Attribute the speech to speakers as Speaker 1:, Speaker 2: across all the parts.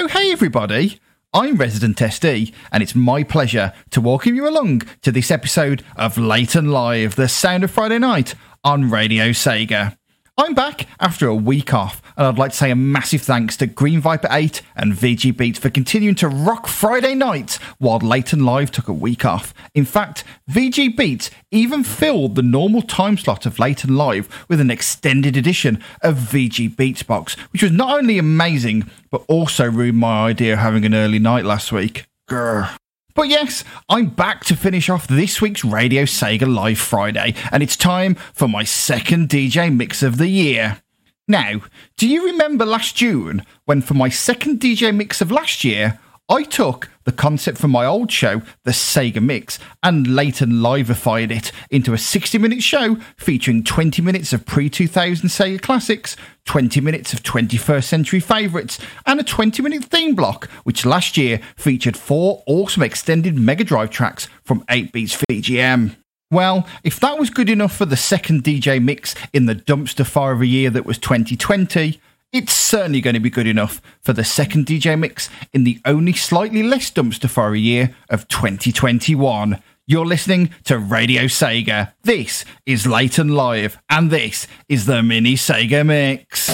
Speaker 1: Oh, hey, everybody. I'm Resident SD, and it's my pleasure to welcome you along to this episode of Late and Live, the sound of Friday night on Radio Sega. I'm back after a week off, and I'd like to say a massive thanks to Green Viper 8 and VG Beats for continuing to rock Friday nights while Late and Live took a week off. In fact, VG Beats even filled the normal time slot of Late and Live with an extended edition of VG Beats Box, which was not only amazing, but also ruined my idea of having an early night last week. Grr. But yes, I'm back to finish off this week's Radio Sega Live Friday, and it's time for my second DJ mix of the year. Now, do you remember last June when, for my second DJ mix of last year, I took the concept from my old show, The Sega Mix, and Leighton liveified it into a 60 minute show featuring 20 minutes of pre 2000 Sega classics, 20 minutes of 21st century favourites, and a 20 minute theme block, which last year featured four awesome extended Mega Drive tracks from 8 Beats VGM. Well, if that was good enough for the second DJ mix in the dumpster fire of a year that was 2020, it's certainly going to be good enough for the second DJ mix in the only slightly less dumpster fire year of 2021. You're listening to Radio Sega. This is Late and Live, and this is the Mini Sega Mix.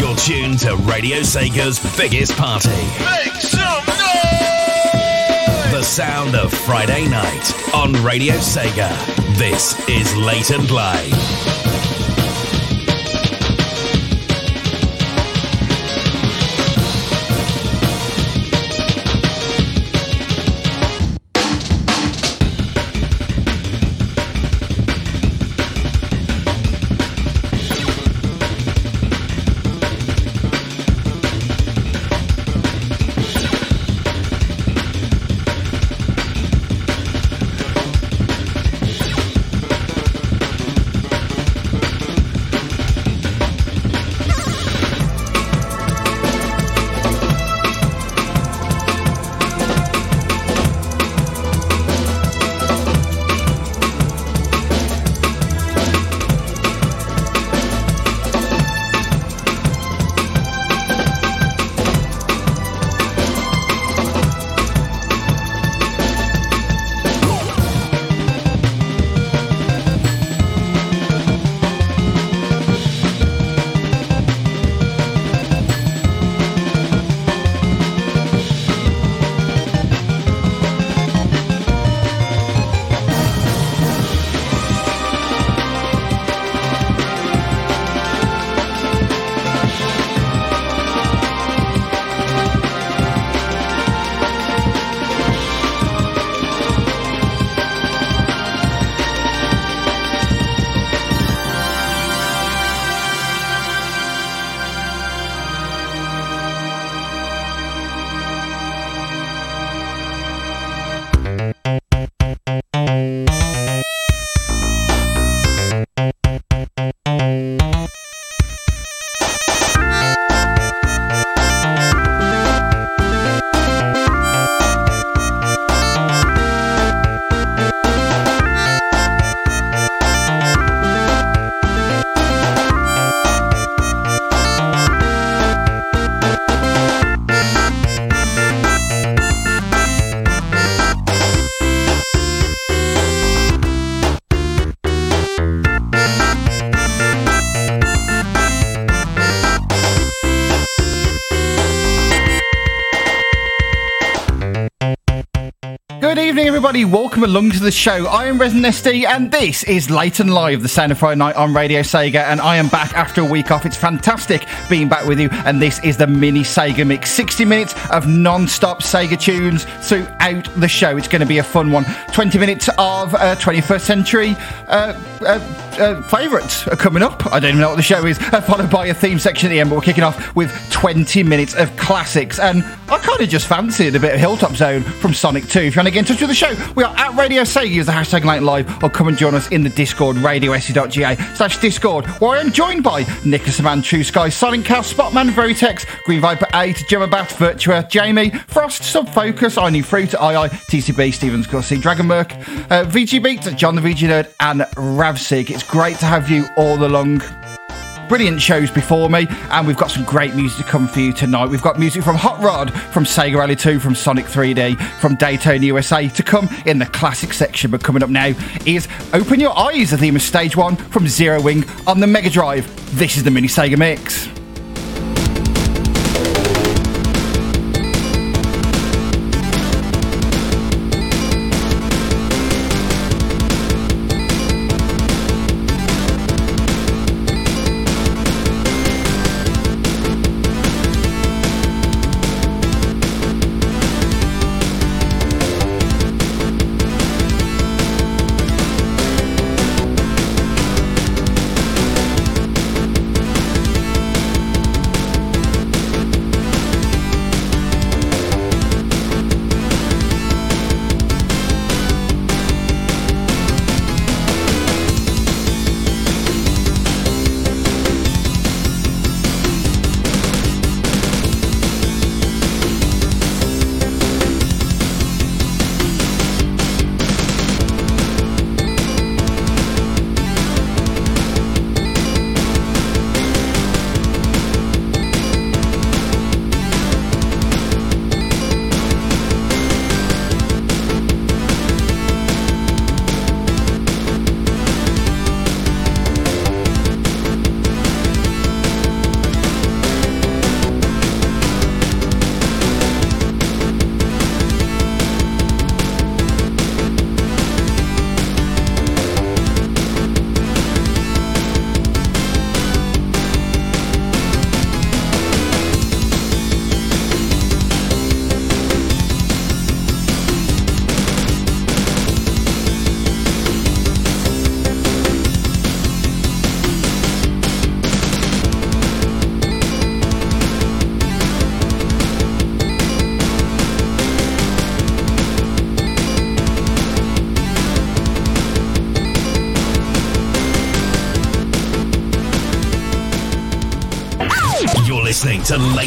Speaker 2: You're tuned to Radio Sega's biggest party.
Speaker 3: Make some noise!
Speaker 2: The sound of Friday night on Radio Sega. This is Late and
Speaker 1: Live. Evening, everybody. Welcome along to the show. I am Resident SD, and this is Late and Live, the sound of Friday night on Radio Sega. And I am back after a week off. It's fantastic being back with you. And this is the mini Sega mix 60 minutes of non stop Sega tunes throughout the show. It's going to be a fun one. 20 minutes of uh, 21st century uh, uh, uh, favourites are coming up. I don't even know what the show is, uh, followed by a theme section at the end. But we're kicking off with 20 minutes of classics. And I kind of just fancied a bit of Hilltop Zone from Sonic 2. If you want to get in touch with the show, we are at Radio Sega. Use the hashtag Light Live or come and join us in the Discord, radiose.ga slash Discord, where I am joined by Nicholas Man, True Sky, Silent Cow, Spotman, Veritex, Green Viper 8, Gemma Bat, Virtua, Jamie, Frost, Subfocus, I Need Fruit, II, TCB, Stevens Gussie, Dragon Merc, uh, VG Beat, John the VG Nerd, and Ravsig. It's great to have you all along. brilliant shows before me, and we've got some great music to come for you tonight. We've got music from Hot Rod, from Sega Rally 2, from Sonic 3D, from Daytona USA to come in the classic section. But coming up now is Open Your Eyes, the theme of Stage 1 from Zero Wing on the Mega Drive. This is the Mini Sega Mix.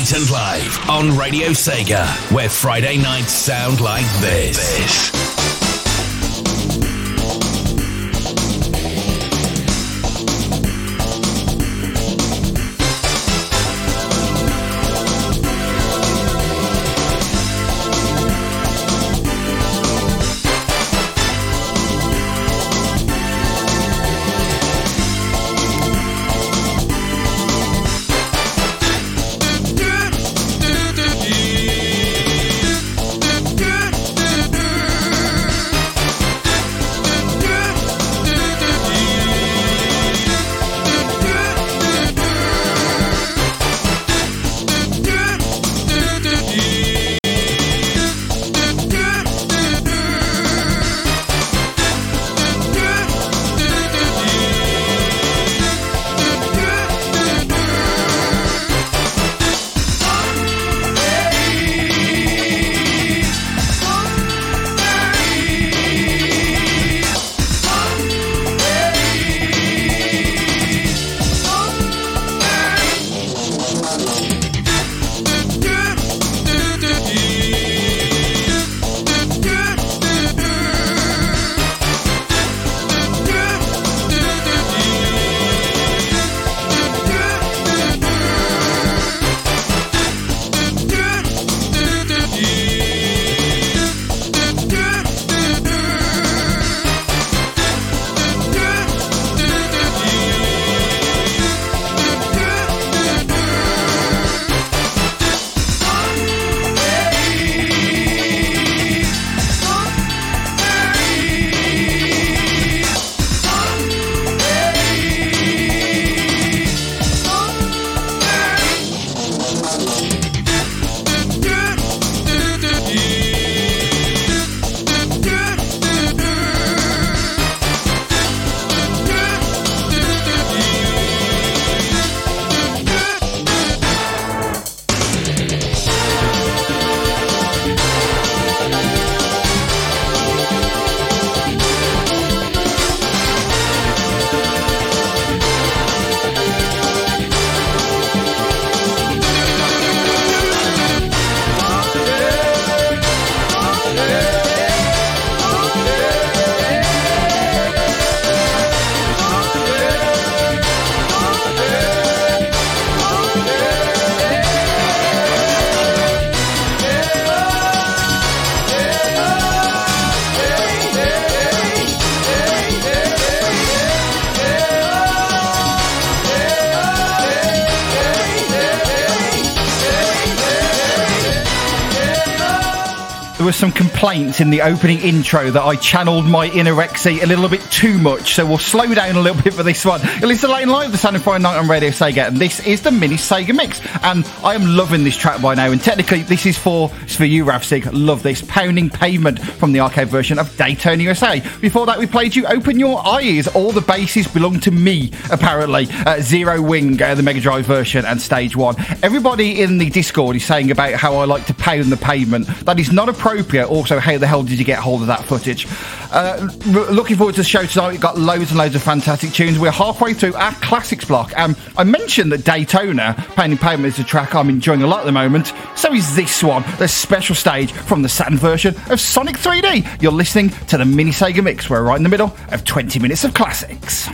Speaker 3: Late and Live on Radio Sega, where Friday nights sound like this. this.
Speaker 1: In the opening intro that I channeled my inner Rexy a little bit too much, so we'll slow down a little bit for this one. At least late and live, the Sound of Friday Night on Radio Sega, and this is the mini Sega mix. And I am loving this track by now, and technically this is for for you, Ravsig. Love this pounding pavement from the arcade version of Daytona USA. Before that, we played you Open Your Eyes. All the bases belong to me, apparently. Uh, Zero Wing, uh, the Mega Drive version, and Stage One. Everybody in the Discord is saying about how I like to pound the pavement. That is not appropriate. Also, how the hell did you get hold of that footage? Uh, r- looking forward to the show tonight. We've got loads and loads of fantastic tunes. We're halfway through our classics block. Um, I mentioned that Daytona, Pounding Pavement, is a track I'm enjoying a lot at the moment. So is this one, the special stage from the Saturn version of Sonic 3D. You're listening to the Mini Sega Mix. We're right in the middle of 20 minutes of classics.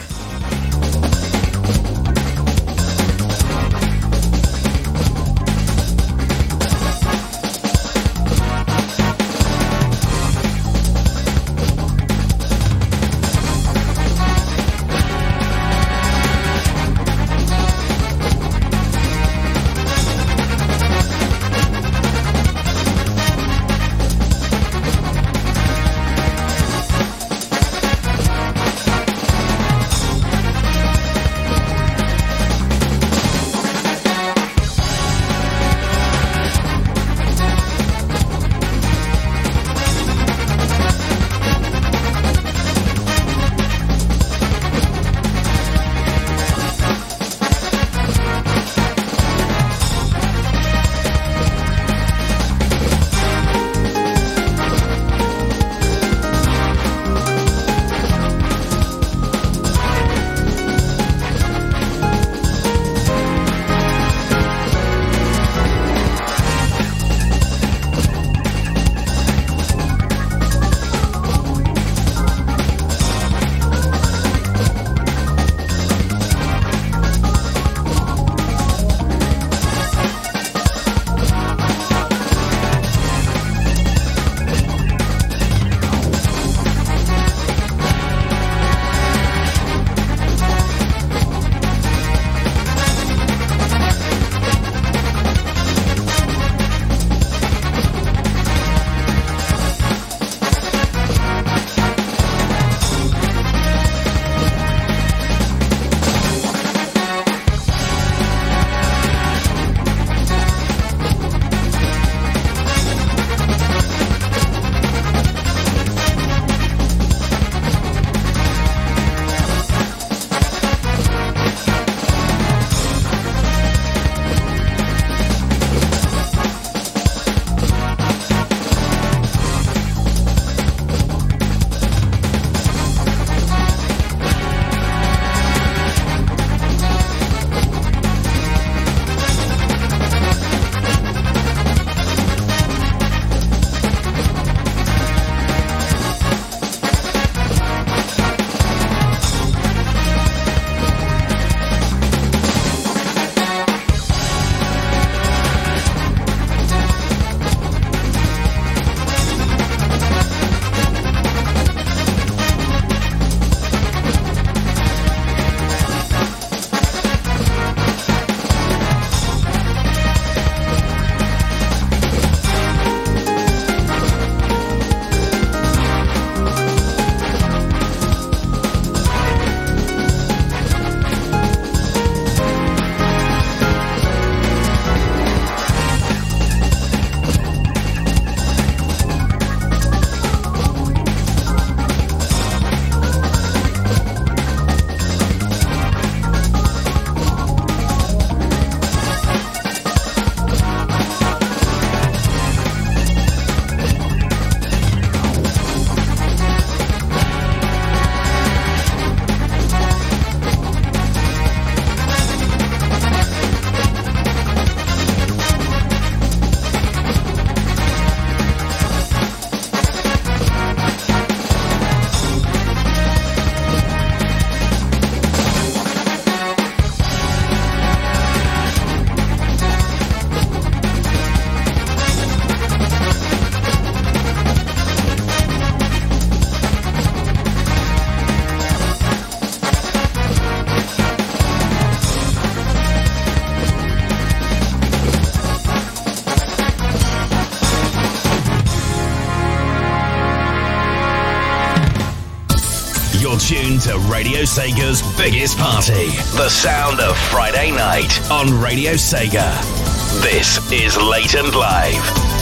Speaker 2: Sega's biggest party. The sound of Friday night on Radio Sega. This is Late and Live.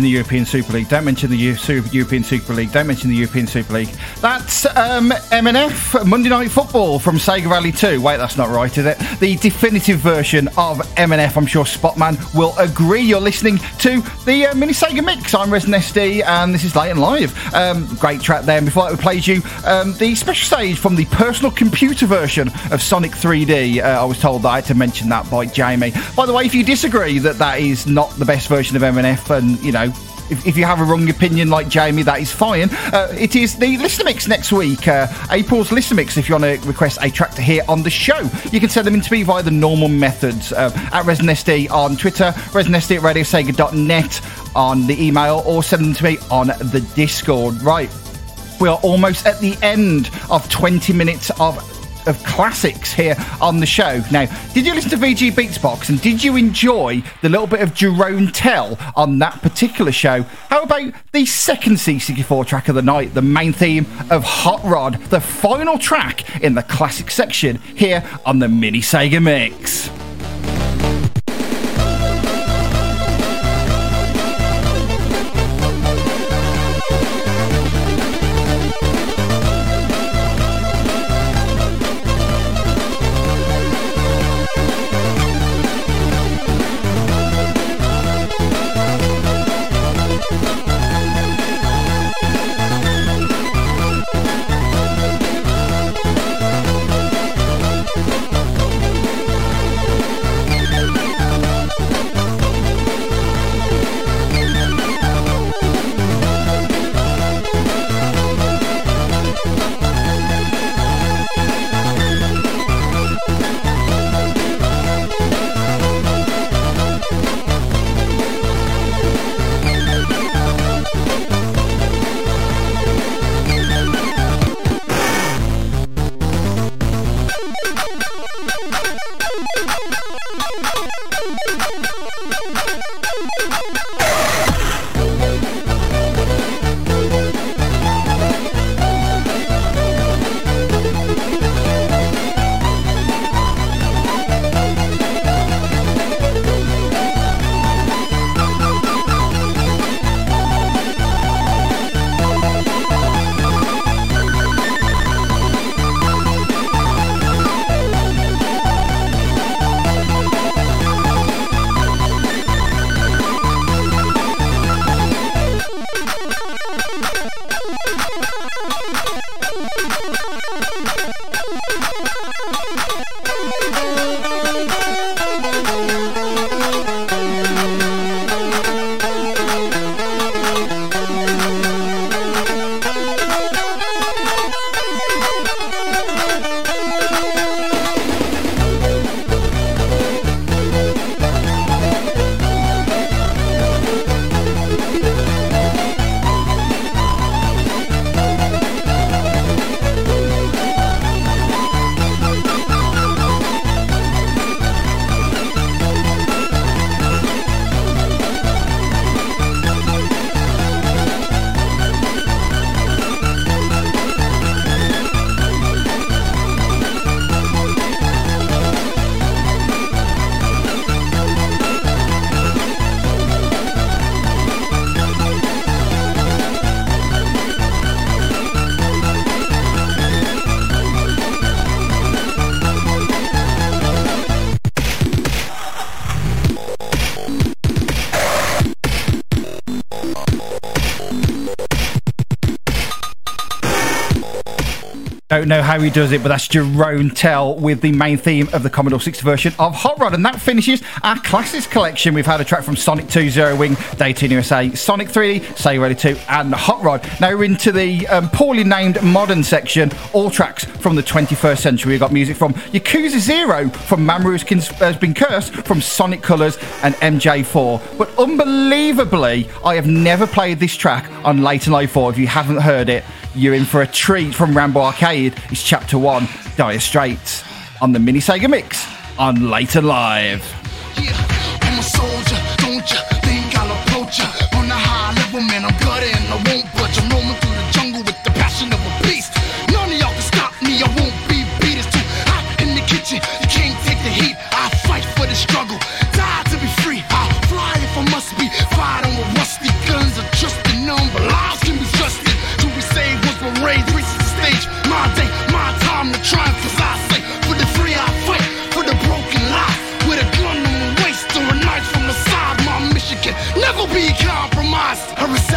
Speaker 1: Mention the European Super League. Don't mention the European Super League. Don't mention the European Super League. That's um, MNF Monday Night Football from Sega Rally 2. Wait, that's not right, is it? The definitive version of MNF. I'm sure Spotman will agree. You're listening to the uh, Mini Sega Mix. I'm Resident SD, and this is Late and Live. Um, great track there. And before that, we played you um, the special stage from the personal computer version of Sonic 3D. Uh, I was told that I had to mention that by Jamie. By the way, if you disagree that that is not the best version of MNF, and you know, if, if, you have a wrong opinion like Jamie, that is fine. Uh, it is the listener mix next week, uh, April's listener mix. If you want to request a track to hear on the show, you can send them in to me via the normal methods uh, at ResidentSD on Twitter, ResidentSD at RadioSega.net on the email or send them to me on the Discord. Right, we are almost at the end of 20 minutes of of classics here on the show. Now, did you listen to VG Beatsbox and did you enjoy the little bit of Jeroen Tel on that particular show? How about the second C64 track of the night, the main theme of Hot Rod, the final track in the classic section here on the Mini Sega Mix? Know how he does it, but that's Jeroen Tel with the main theme of the Commodore 60 version of Hot Rod. And that finishes our classics collection. We've had a track from Sonic 2 Zero Wing, Daytona USA, Sonic 3D, Sega Rally 2, and Hot Rod. Now we're into the um, poorly named modern section, all tracks from the 21st century. We've got music from Yakuza Zero, from Mamoru's Has Been Cursed, from Sonic Colors, and MJ4. But unbelievably, I have never played this track on Late and Live 4. If you haven't heard it, you're in for a treat from Rambo Arcade. It's Chapter 1, Dire Straits, on the Mini Sega Mix on
Speaker 4: Late and Live. Yeah, I'm a soldier, don't think I'll approach ya on a high level, man? I'm and I won't budge. I'm roaming through the jungle with the passion of a beast. None of y'all can stop me. I won't be beat. It's too hot in the kitchen. Compromised.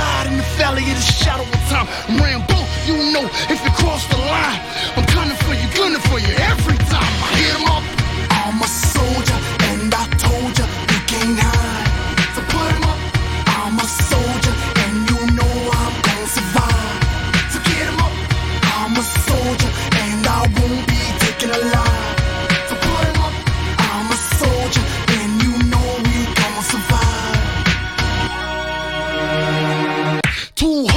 Speaker 4: too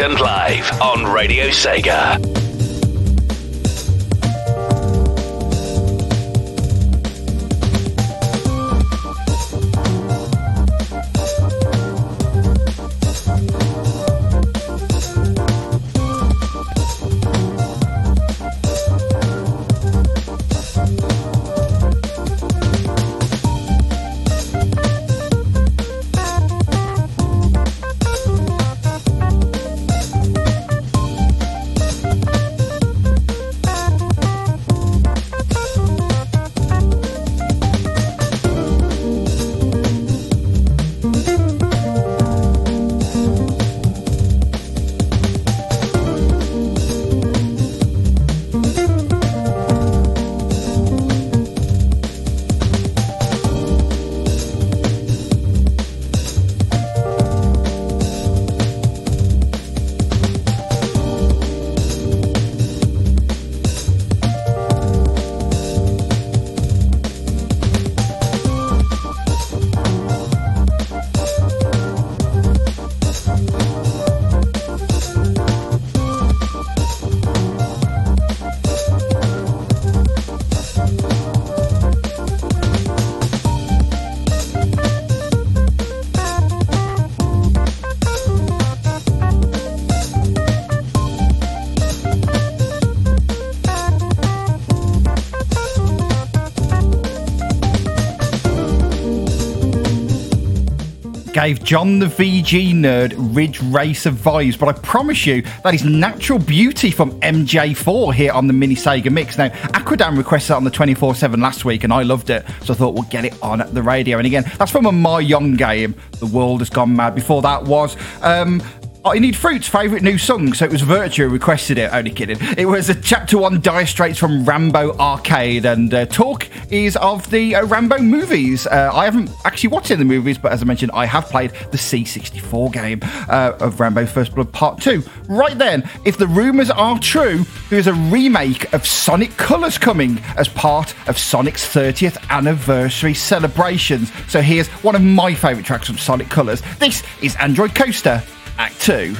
Speaker 4: and Live on
Speaker 2: Radio Sega.
Speaker 1: Gave John the VG nerd Ridge Racer vibes, but I promise you that is natural beauty from MJ4 here on the Mini Sega Mix. Now, Aquadam requested it on the 24 7 last week, and I loved it, so I thought we'll get it on the radio. And again, that's from a My Young game, The World Has Gone Mad. Before that was um, I Need Fruit's favourite new song, so it was Virtue who requested it. Only kidding. It was a Chapter 1 Dire Straits from Rambo Arcade, and uh, talk is of the uh, Rambo movies. Uh, I haven't actually watched any of the movies, but as I mentioned, I have played the C64 game uh, of Rambo First Blood Part 2. Right then, if the rumours are true, there's a remake of Sonic Colors coming as part of Sonic's 30th anniversary celebrations. So here's one of my favourite tracks from Sonic Colors. This is Asteroid Coaster Act 2.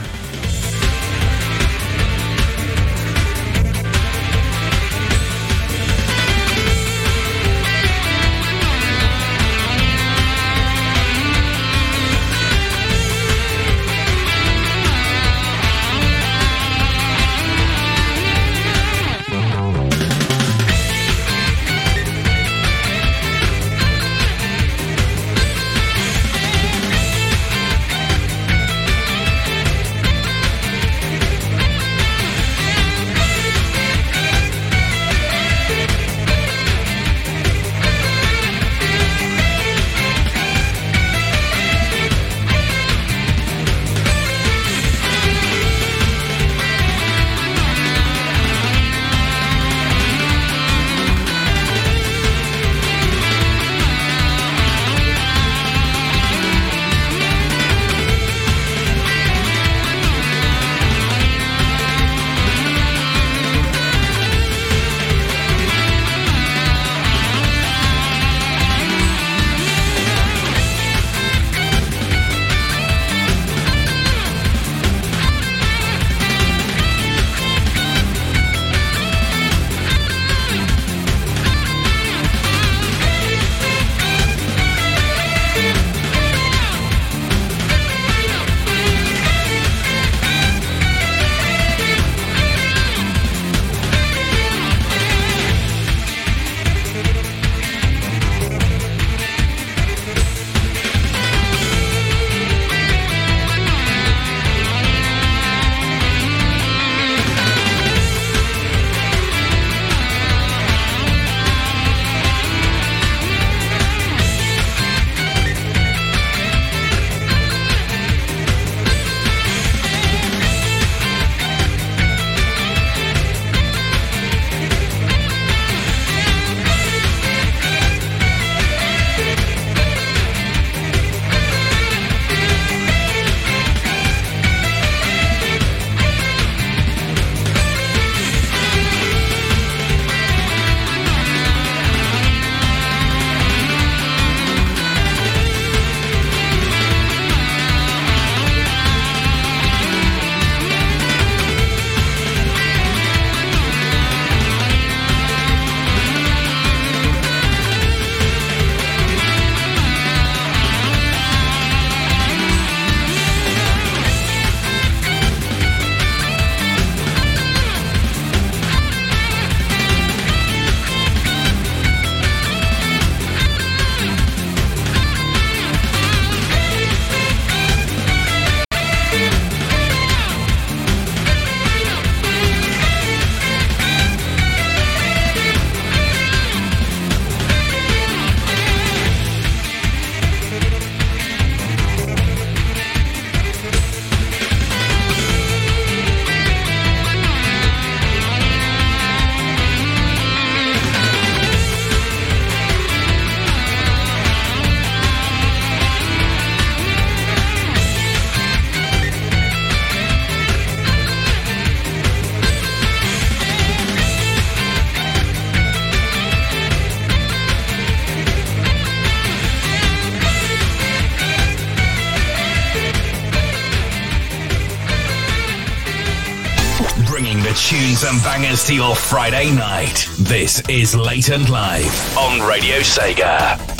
Speaker 2: To your Friday night. This is Late and Live on Radio Sega.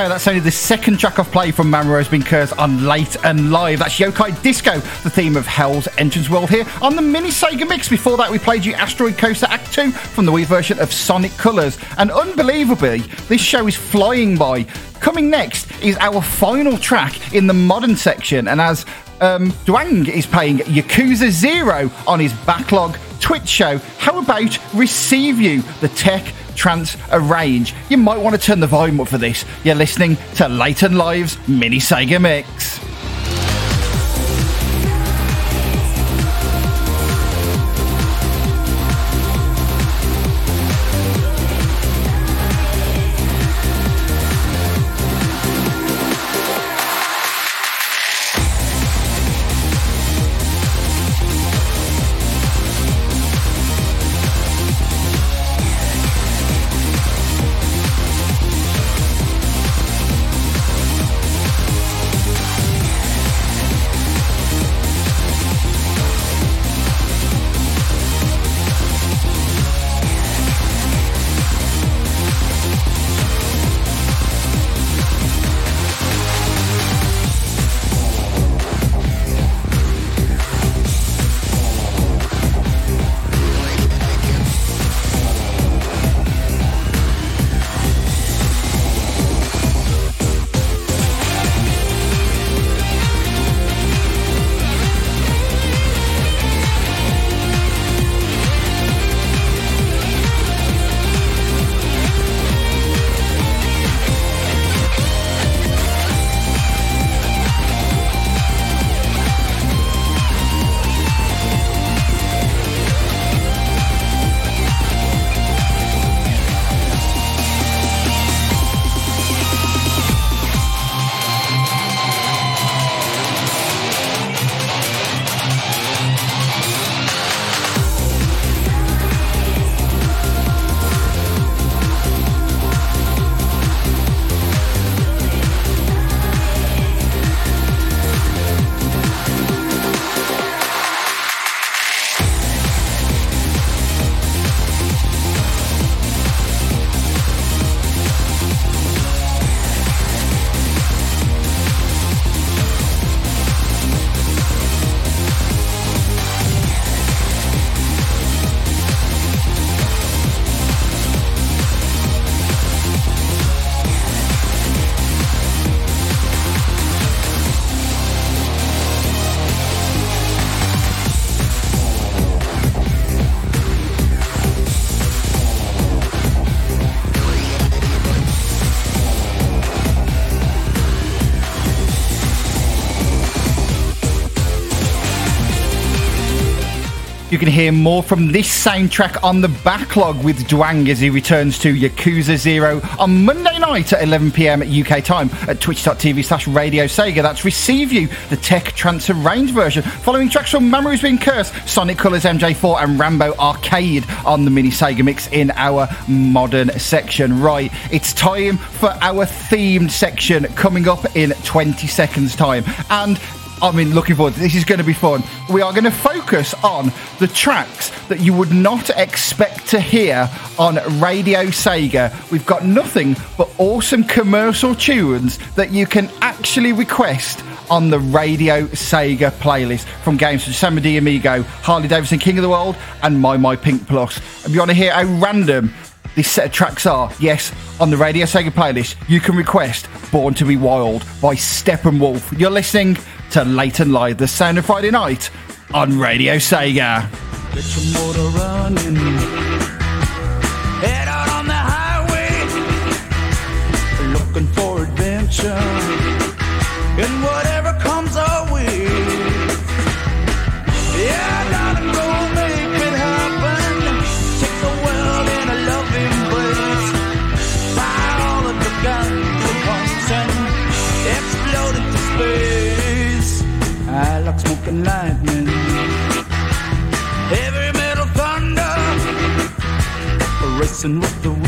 Speaker 1: How that sounded the second track I've played from Mamorukun Cursed on Late and Live. That's Yokai Disco, the theme of Hell's Entrance World here on the mini Sega Mix. Before that, we played you Asteroid Coaster Act 2 from the Wii version of Sonic Colors. And unbelievably, this show is flying by. Coming next is our final track in the modern section, and as um, Dwang is playing Yakuza Zero on his backlog Twitch show, how about Receive You, the tech trance arrange? You might want to turn the volume up for this. You're listening to Late and Live's Mini Sega Mix. Can hear more from this soundtrack on the backlog with Dwang as he returns to Yakuza Zero on Monday night at 11pm UK time at twitch.tv slash Radio Sega. That's Receive You, the Tech Trance Arrange version. Following tracks from Mamorukun Cursed, Sonic Colors MJ4 and Rambo Arcade on the mini Sega mix in our modern section. Right, it's time for our themed section coming up in 20 seconds time. And I mean, looking forward. This is going to be fun. We are going to focus on the tracks that you would not expect to hear on Radio Sega. We've got nothing but awesome commercial tunes that you can actually request on the Radio Sega playlist from games such as Di Amigo, Harley Davidson King of the World, and maimai PiNK PLUS. If you want to hear a random this set of tracks are, yes, on the Radio Sega playlist, you can request Born to be Wild by Steppenwolf. You're listening to Late and Live, the sound of Friday night on Radio Sega.
Speaker 5: Highway. Looking for adventure. Whatever racing with the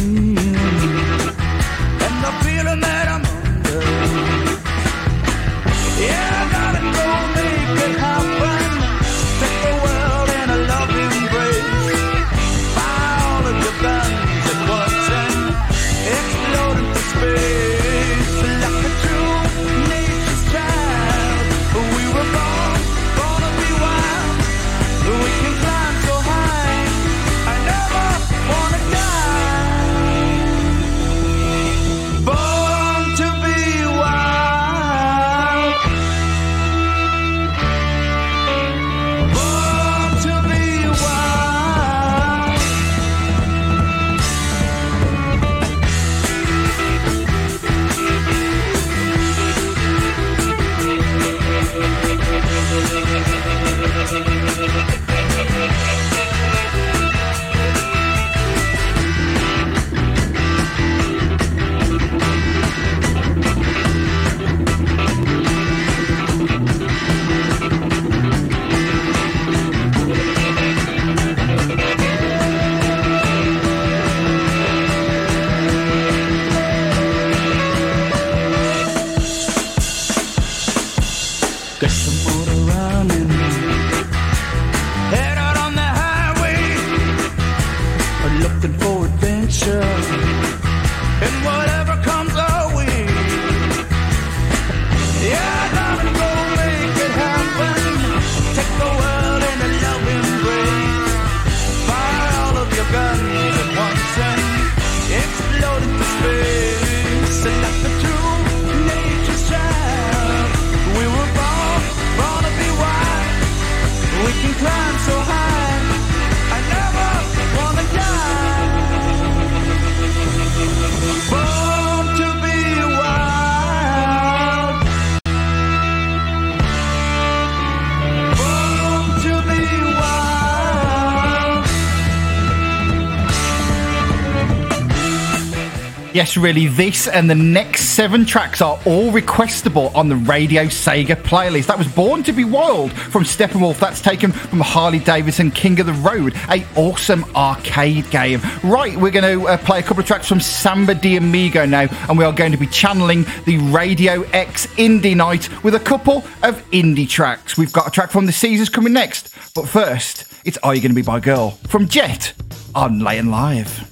Speaker 1: Yes, really, this and the next seven tracks are all requestable on the Radio Sega playlist. That was Born to Be Wild from Steppenwolf. That's taken from Harley Davidson King of the Road, a awesome arcade game. Right, we're going to uh, play a couple of tracks from Samba de Amigo now, and we are going to be channeling the Radio X Indie Night with a couple of indie tracks. We've got a track from The Caesars coming next, but first, it's Are You to Be My Girl from Jet on and Live.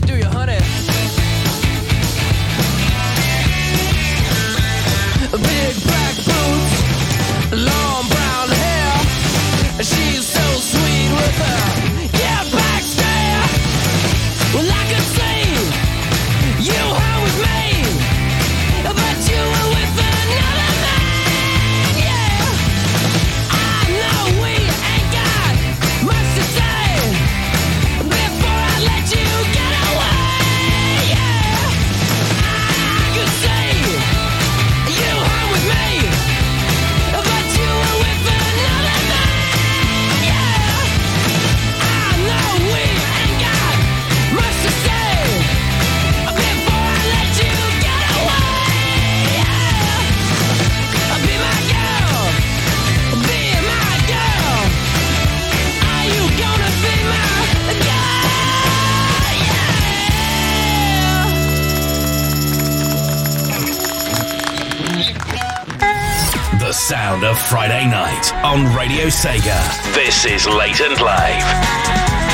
Speaker 2: on Radio Sega. This is Late and Live.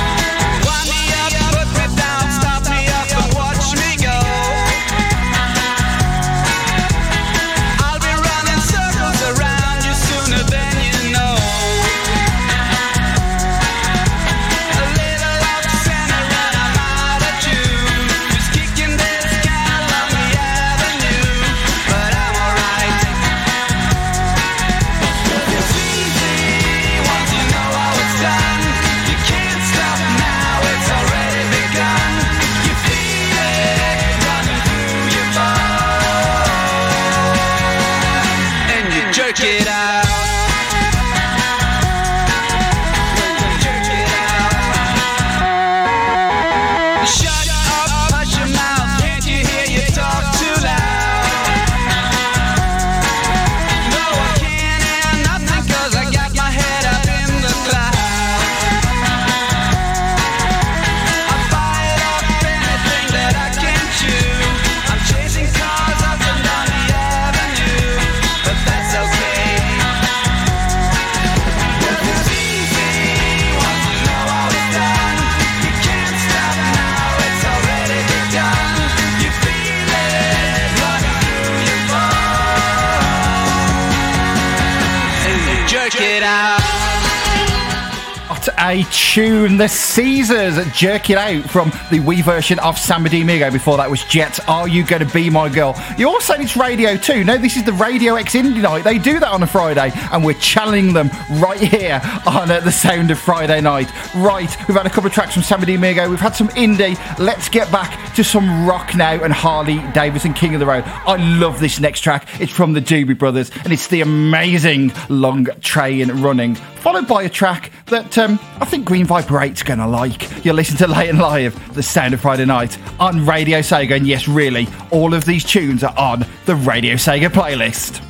Speaker 5: A
Speaker 1: tune! The Caesars jerk it out from the Wii version of Samba de Amigo. Before that was Jet. Are you to be my girl? You're all saying it's Radio 2. No, this is the Radio X Indie Night. They do that on a Friday, and we're channeling them right here on uh, the Sound of Friday Night. Right, we've had a couple of tracks from Samba de Amigo. We've had some indie. Let's get back to some rock now and Harley Davidson King of the Road. I love this next track. It's from the Doobie Brothers, and it's the amazing Long Train Running
Speaker 4: followed by a track that um, I think Green Viper 8's going to like. You'll listen to Late and Live, The Sound of Friday Night, on Radio Sega. And yes, really, all of these tunes are on the Radio Sega playlist.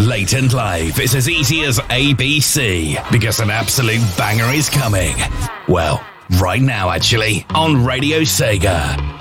Speaker 3: Late and
Speaker 6: live is as easy as ABC because an absolute banger is coming. Well, right now, actually, on Radio Sega.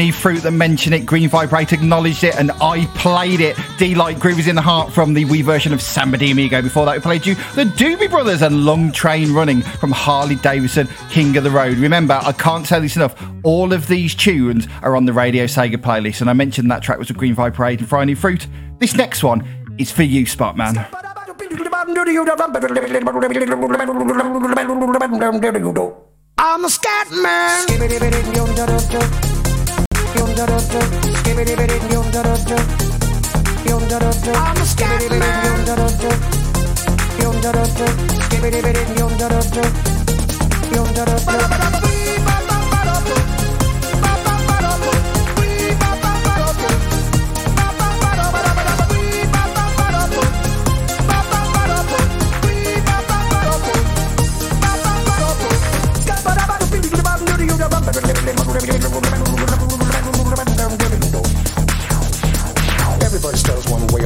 Speaker 7: I
Speaker 1: Fruit that mentioned it, Green Vibrate acknowledged it, and I played it. Deee-Lite Groove is in the Heart from the Wii version of Samba de Amigo. Before that, we played you the Doobie Brothers and Long Train Running from Harley Davidson, King of the Road. Remember, I can't say this enough, all of these tunes are on the Radio Sega playlist, and I mentioned that track was with Green Vibrate and New Fruit. This next one is for you, Spotman.
Speaker 4: I'm a scat man. I'm a scat man.
Speaker 8: Everybody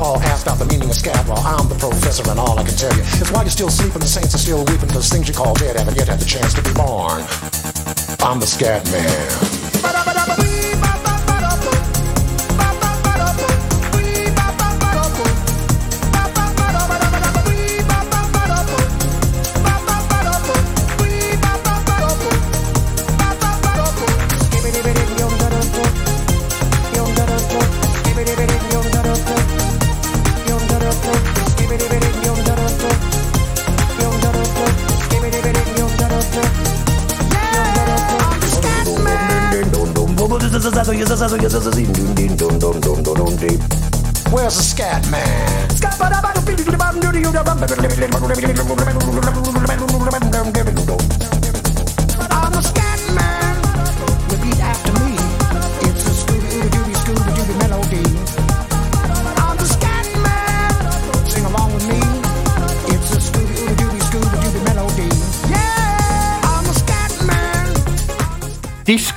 Speaker 8: All ask out the meaning of scat, well, I'm the professor, and all I can tell you is why you're still sleeping, the saints are still weeping, those things you call dead haven't yet had the chance to be born. I'm the scat man. Where's the scat man? I'm the scat man. Repeat after me. It's a Scooby Dooby Scooby Dooby melody. I'm the scat man. Sing along with me. It's a Scooby Dooby Scooby Dooby melody. Yeah, I'm the scat man.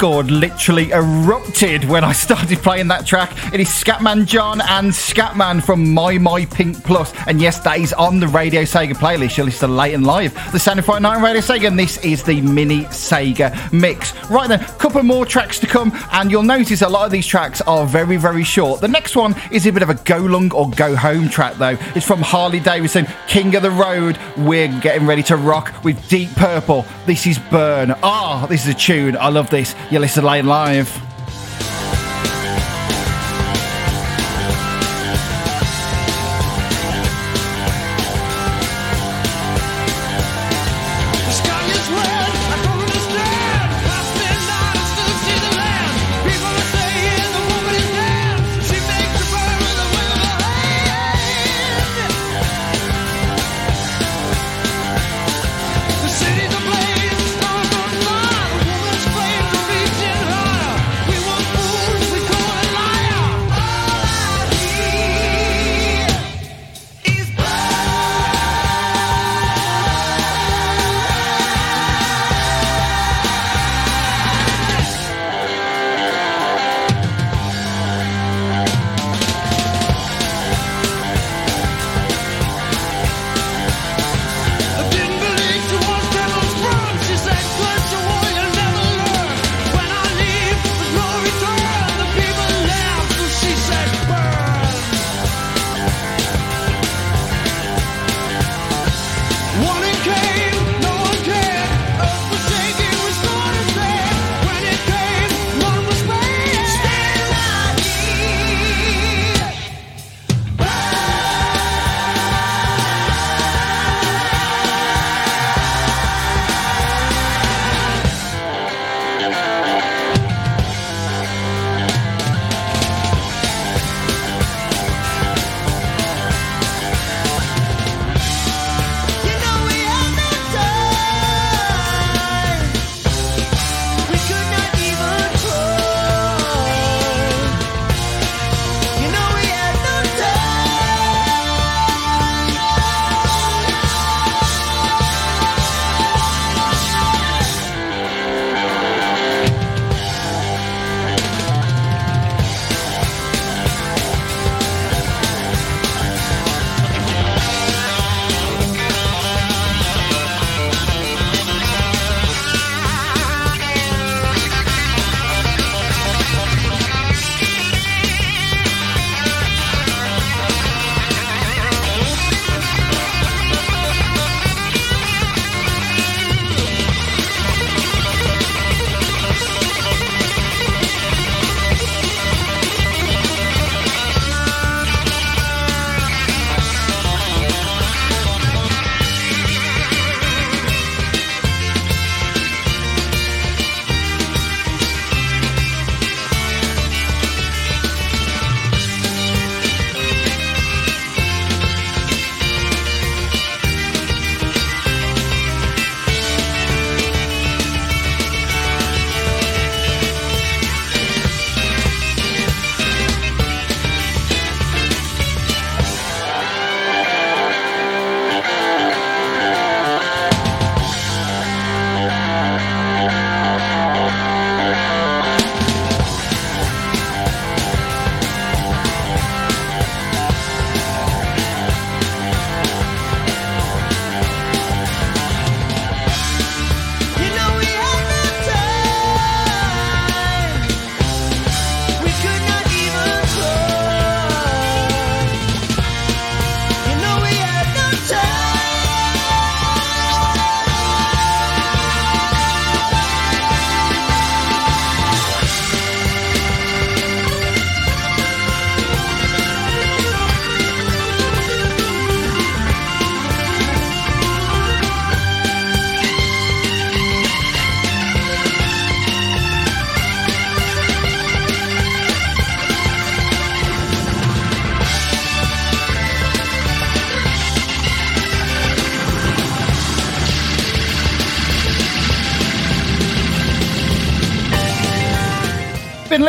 Speaker 1: Discord literally erupted when I started playing that track. It is Scatman John and Scatman from maimai PiNK PLUS. And yes, that is on the Radio Sega playlist. You'll listen late and live. The Sound of Friday Night on Radio Sega, and this is the mini Sega mix. Right then, a couple more tracks to come, and you'll notice a lot of these tracks are very, very short. The next one is a bit of a go long or go home track, though. It's from Harley Davidson, King of the Road. We're getting ready to rock with Deep Purple. This is Burn. Ah, this is a tune. I love this. You listen to late and live.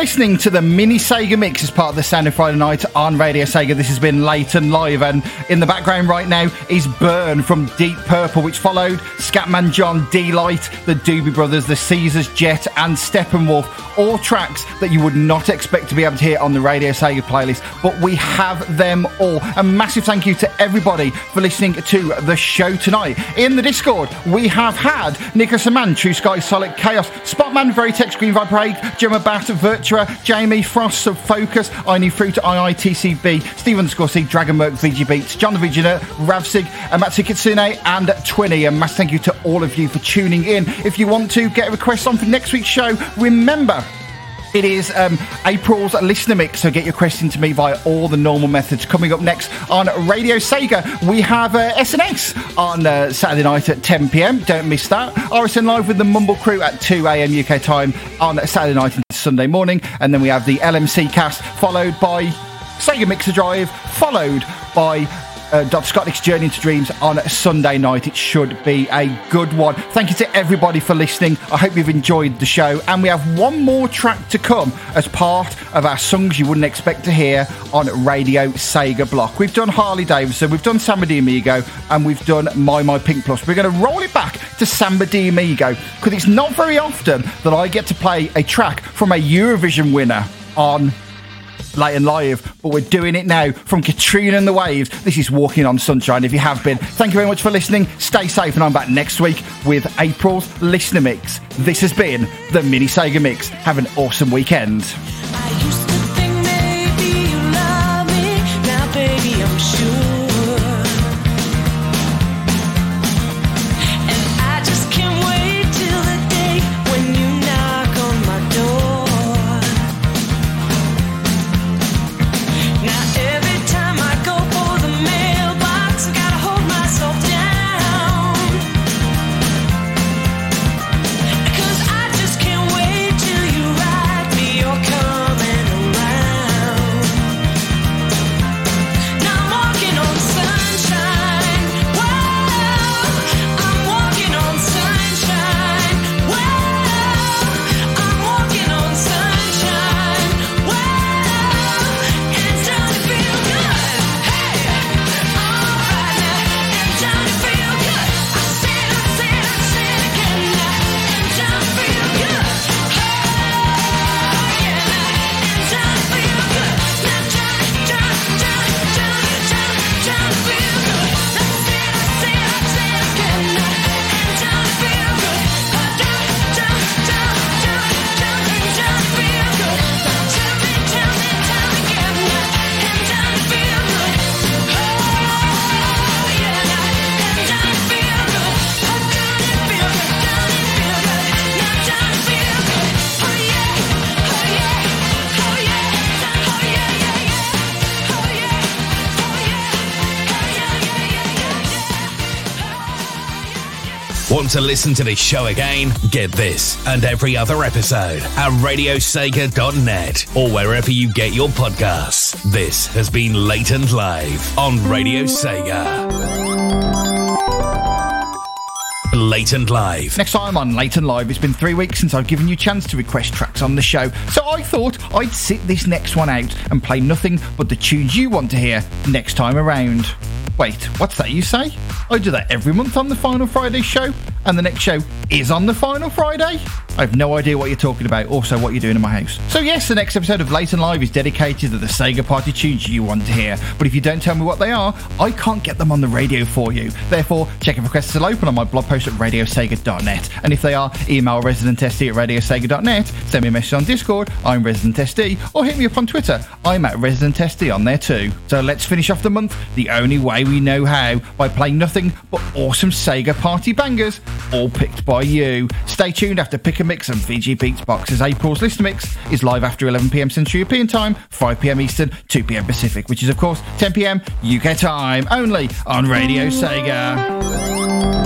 Speaker 1: Listening to the mini Sega mix as part of the Sound of Friday Night on Radio Sega. This has been Late and Live, and in the background right now is Burn from Deep Purple, which followed Scatman John, Deee-Lite, the Doobie Brothers, the Caesars Jet, and Steppenwolf. All tracks that you would not expect to be able to hear on the Radio Sega playlist, but we have them all. A massive thank you to everybody for listening to the show tonight. In the Discord, we have had Nicholas Aman, True Sky, Solid Chaos, Spotman, Veritex, Green Viper 8, Gemma Bat, Jamie Frost of Focus, I Need Fruit, IITCB, Stephen Scorsese, Dragon Merc, VG Beats, John the Vigilant, Ravsig, Amatsu Kitsune, and Twinny. A massive thank you to all of you for tuning in. If you want to get a request on for next week's show, remember it is um, April's listener mix, so get your question to me via all the normal methods. Coming up next on Radio Sega, we have uh, SNS on uh, Saturday night at 10 pm. Don't miss that. RSN Live with the Mumble Crew at 2 am UK time on Saturday night and Sunday morning. And then we have the LMC cast, followed by Sega Mixer Drive, followed by uh. Scott's Journey into Dreams on Sunday night. It should be a good one. Thank you to everybody for listening. I hope you've enjoyed the show. And we have one more track to come as part of our songs you wouldn't expect to hear on Radio Sega Block. We've done Harley Davidson, we've done Samba de Amigo, and we've done maimai PiNK PLUS. We're going to roll it back to Samba de Amigo because it's not very often that I get to play a track from a Eurovision winner on late and live, but we're doing it now from Katrina and the Waves. This is Walking on Sunshine. If you have been, thank you very much for listening. Stay safe, and I'm back next week with April's listener mix. This has been the Mini Sega Mix. Have an awesome weekend.
Speaker 2: Listen to this show again? Get this and every other episode at radiosega.net or wherever you get your podcasts. This has been Late and Live on Radio Sega. Late and Live.
Speaker 1: Next time on Late and Live, it's been three weeks since I've given you a chance to request tracks on the show, so I thought I'd sit this next one out and play nothing but the tunes you want to hear next time around. Wait, what's that you say? I do that every month on the Final Friday show, and the next show is on the Final Friday? I have no idea what you're talking about, also what you're doing in my house. So yes, the next episode of Late and Live is dedicated to the Sega Party tunes you want to hear, but if you don't tell me what they are, I can't get them on the radio for you. Therefore, check if requests are open on my blog post at radiosega.net, and if they are, email residentsd at radiosega.net, send me a message on Discord, I'm residentsd, or hit me up on Twitter, I'm at residentsd on there too. So let's finish off the month the only way we know how, by playing nothing but awesome Sega Party bangers, all picked by you. Stay tuned after Pick Mix and VG Beats Boxes. April's Listener Mix is live after 11pm Central European Time, 5pm Eastern, 2pm Pacific, which is of course 10pm UK time, only on Radio Sega.